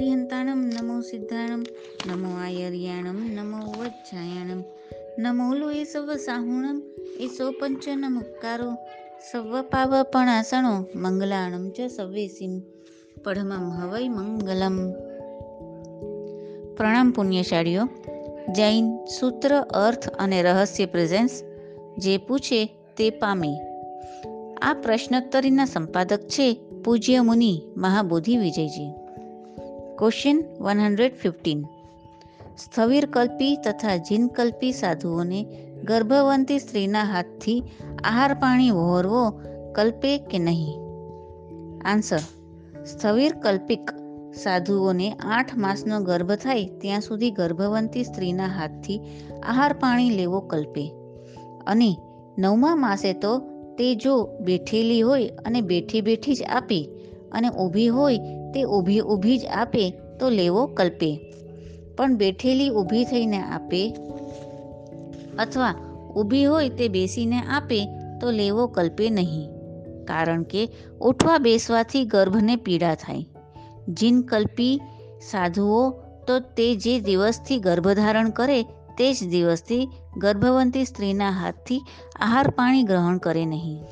અરિહંતાણમ નમો સિદ્ધાણમ નમો આયર્યાણમ નમો વજ્જાયાણમ નમો લોએ serve સાહુણમ એસો પંચન મુક્કારો serve પાવપણાસણો મંગલાણમ ચ સવેસીમ પડમમ હવૈ મંગલમ પ્રણામ પુણ્યશાળીઓ જૈન સૂત્ર અર્થ અને રહસ્ય પ્રેઝન્સ જે પૂછે તે પામે। આ પ્રશ્નોત્તરીના સંપાદક છે પૂજ્ય મુનિ Mahabodhi Vijayji. Question one hundred fifteen સ્થવિર કલ્પી તથા જીનકલ્પી સાધુઓને ગર્ભવંતી સ્ત્રીના હાથથી આહાર પાણી વહોરવો કલ્પે કે નહીં આન્સર સ્થવિર કલ્પિક સાધુઓને આઠ માસનો ગર્ભ થાય ત્યાં સુધી ગર્ભવંતી સ્ત્રીના હાથથી આહાર પાણી લેવો કલ્પે અને નવમા માસે તો તે જો બેઠેલી હોય અને બેઠી બેઠી જ આપે અને ઊભી હોય તે ઊભી ઊભી જ આપે તો લેવો કલ્પે. પણ બેઠેલી ઊભી થઈને આપે અથવા ઊભી હોય તે બેસીને આપે તો લેવો કલ્પે નહીં. કારણ કે ઉઠવા બેસવાથી ગર્ભને પીડા થાય. જીન કલ્પી સાધુઓ તો તે જે દિવસથી ગર્ભધારણ કરે તે જ દિવસથી ગર્ભવંતી સ્ત્રીના હાથથી આહાર પાણી ગ્રહણ કરે નહીં.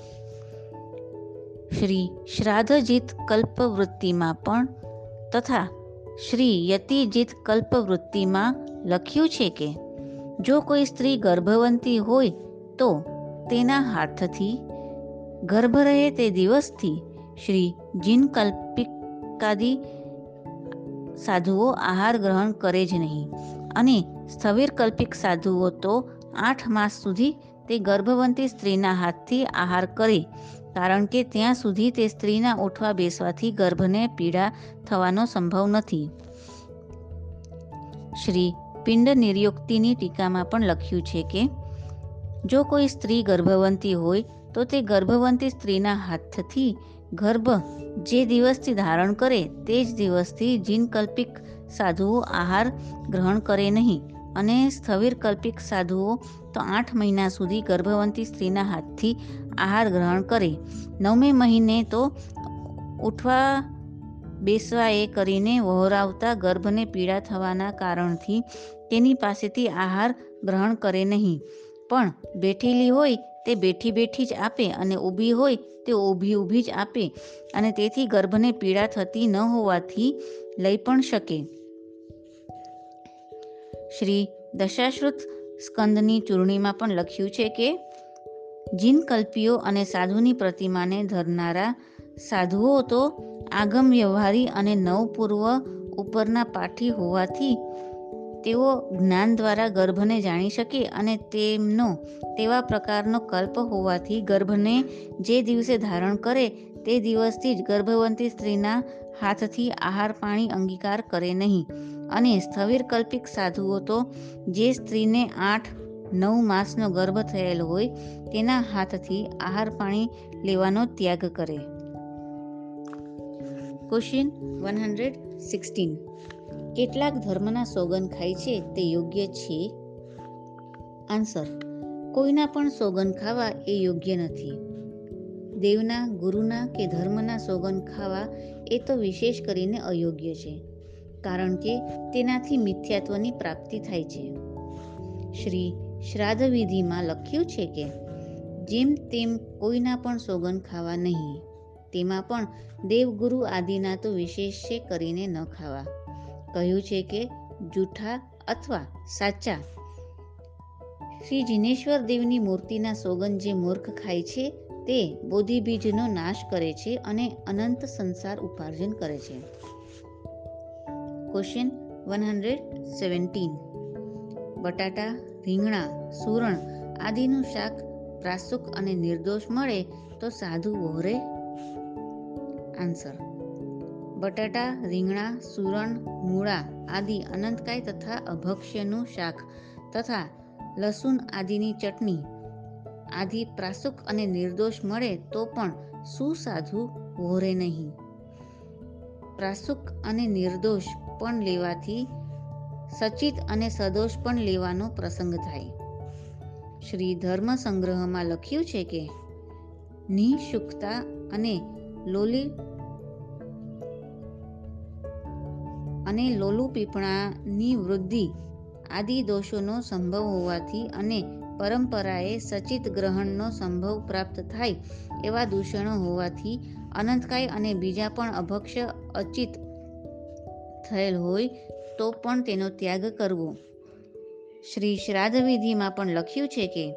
શ્રી શ્રાદ્ધજીત કલ્પવૃત્તિમાં પણ તથા શ્રી યતિજીત કલ્પવૃત્તિમાં લખ્યું છે કે, જો કોઈ સ્ત્રી ગર્ભવંતી હોય તો તેના હાથથી ગર્ભ રહે તે દિવસથી શ્રી જીન કલ્પિકાદી સાધુઓ આહાર ગ્રહણ કરે જ નહીં અને સ્થવિર કલ્પિક સાધુઓ તો આઠ માસ સુધી તે ગર્ભવંતી સ્ત્રીના હાથથી આહાર કરે કારણ કે ત્યાં સુધી તે સ્ત્રીના ઉઠવા બેસવાથી ગર્ભને પીડા થવાનો સંભવ નથી. શ્રી પિંડ નિર્યુક્તિની ટીકામાં પણ લખ્યું છે કે, જો કોઈ સ્ત્રી ગર્ભવંતી હોય, તો તે ગર્ભવંતી સ્ત્રીના હાથથી ગર્ભ જે દિવસથી ધારણ કરે તે જ દિવસથી જીનકલ્પિક સાધુઓ આહાર ગ્રહણ કરે નહીં અને સ્થવિર કલ્પિક સાધુઓ તો આઠ મહિના સુધી ગર્ભવંતી સ્ત્રીના હાથથી આહાર ગ્રહણ કરે. નવમે મહિને તો ઉઠવા બેસવા એ કરીને વહોરાવતા ગર્ભને પીડા થવાના કારણથી તેની પાસેથી આહાર ગ્રહણ કરે નહીં. પણ બેઠેલી હોય તે બેઠી બેઠી જ આપે અને ઊભી હોય તે ઊભી ઊભી જ આપે અને તેથી ગર્ભને પીડા થતી ન હોવાથી લઈ પણ શકે. શ્રી દશાશ્રુત સ્કંદની ચૂર્ણીમાં પણ લખ્યું છે કે જીનકલ્પીઓ અને સાધુની પ્રતિમાને ધરનારા સાધુઓ તો આગમ વ્યવહારી અને નવપૂર્વ ઉપરના પાઠી હોવાથી તેઓ જ્ઞાન દ્વારા ગર્ભને જાણી શકે અને તેમનો તેવા પ્રકારનો કલ્પ હોવાથી ગર્ભને જે દિવસે ધારણ કરે તે દિવસથી જ ગર્ભવંતી સ્ત્રીના હાથથી આહાર પાણી અંગીકાર કરે નહીં. અને સ્થવિર કલ્પિક સાધુઓ તો જે સ્ત્રીને આઠ નવ માસનો ગર્ભ થયેલ હોય, તેના હાથથી આહાર પાણી લેવાનો ત્યાગ કરે. ક્વેશ્ચન વન હંડ્રેડ સિક્સટીન કેટલાક ધર્મના સોગન ખાય છે તે યોગ્ય છે? આન્સર કોઈના પણ સોગન ખાવા એ યોગ્ય નથી. દેવના, ગુરુના કે ધર્મના સોગન ખાવા એ તો વિશેષ કરીને અયોગ્ય છે, કારણ કે તેનાથી મિથ્યાત્વની પ્રાપ્તિ થાય છે. શ્રી શ્રાદ્ધ વિધિમાં લખ્યું છે કે, જેમ તેમ કોઈના પણ સોગન ખાવા નહીં, તેમાં પણ દેવગુરુ આદિના તો વિશેષ કરીને ન ખાવા. કહ્યું છે કે, જૂઠા અથવા સાચા શ્રી જિનેશ્વર દેવની મૂર્તિના સોગન જે મૂર્ખ ખાય છે, તે બોધિબીજનો નાશ કરે છે અને અનંત સંસાર ઉપાર્જન કરે છે. ક્વેશ્ચન વન હંડ્રેડ સેવન્ટીન બટાટા રીંગણા સુરણ આદિનું શાક પ્રાસુક અને નિર્દોષ મળે તો સાધુ વહોરે આન્સર. બટાટા, રીંગણા, સુરણ, મૂળા આદિ અનંતકાય તથા અભક્ષ્યનું શાક તથા લસુન આદિની ચટણી આદિ પ્રાસુક અને નિર્દોષ મળે તો પણ સુસાધુ વહોરે નહીં? પ્રાસુક અને નિર્દોષ પણ લેવાથી સચિત અને સદોષ પણ લેવાનો પ્રસંગ થાય. શ્રી ધર્મ સંગ્રહમાં લખ્યું છે કે, નિઃશુકતા અને લોલી અને લોલુપીપણાની વૃદ્ધિ આદિ દોષોનો સંભવ હોવાથી અને પરંપરાએ સચિત ગ્રહણનો સંભવ પ્રાપ્ત થાય એવા દૂષણો હોવાથી અનંતકાય અને બીજા પણ અભક્ષ્ય અચિત થયેલ હોય તો પણ તેનો ત્યાગ કરવો. શ્રી શ્રાદ્ધ વિધિમાં પણ લખ્યું છે કે,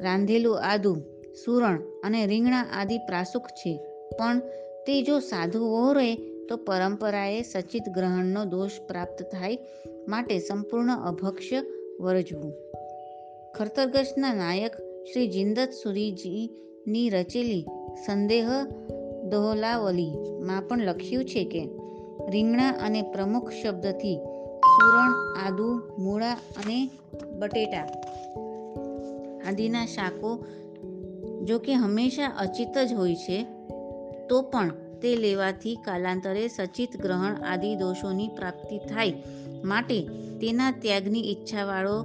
રાંધેલું આદુ, સુરણ અને રીંગણા આદિ પ્રાસુક છે, પણ તે જો સાધુ રહે, તો પરંપરાએ સચિત ગ્રહણનો દોષ પ્રાપ્ત થાય માટે સંપૂર્ણ અભક્ષ્ય વર્જવું. ખરતરગશના નાયક શ્રી જિંદત સુરીજીની રચેલી સંદેહ દોહલાવલીમાં પણ લખ્યું છે કે, રીંગણા અને પ્રમુખ શબ્દથી સુરણ આદુ, મૂળા અને બટેટા આદિના શાકો જો કે હંમેશા અચિત જ હોય છે, તો પણ તે લેવાથી કાલાંતરે સચિત ગ્રહણ આદિ દોષોની પ્રાપ્તિ થાય માટે તેના ત્યાગની ઈચ્છાવાળો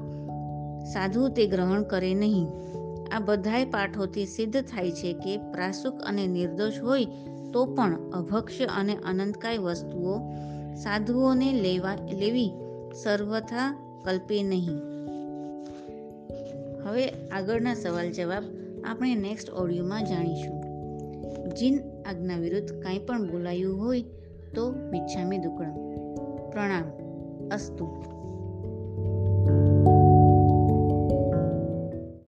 સાધુ તે ગ્રહણ કરે નહીં. આ બધાય પાઠોથી સિદ્ધ થાય છે કે પ્રાસુક અને નિર્દોષ હોય તો પણ અભક્ષ્ય અને અનંતકાય વસ્તુઓ સાધુઓને લેવા, લેવી સર્વથા કલ્પે નહીં. હવે આગળના સવાલ જવાબ આપણે નેક્સ્ટ ઓડિયોમાં જાણીશું. જીન આજ્ઞા વિરુદ્ધ કાંઈ પણ બોલાયું હોય તો મિચ્છામી દુક્કડમ પ્રણામ. અસ્તુ.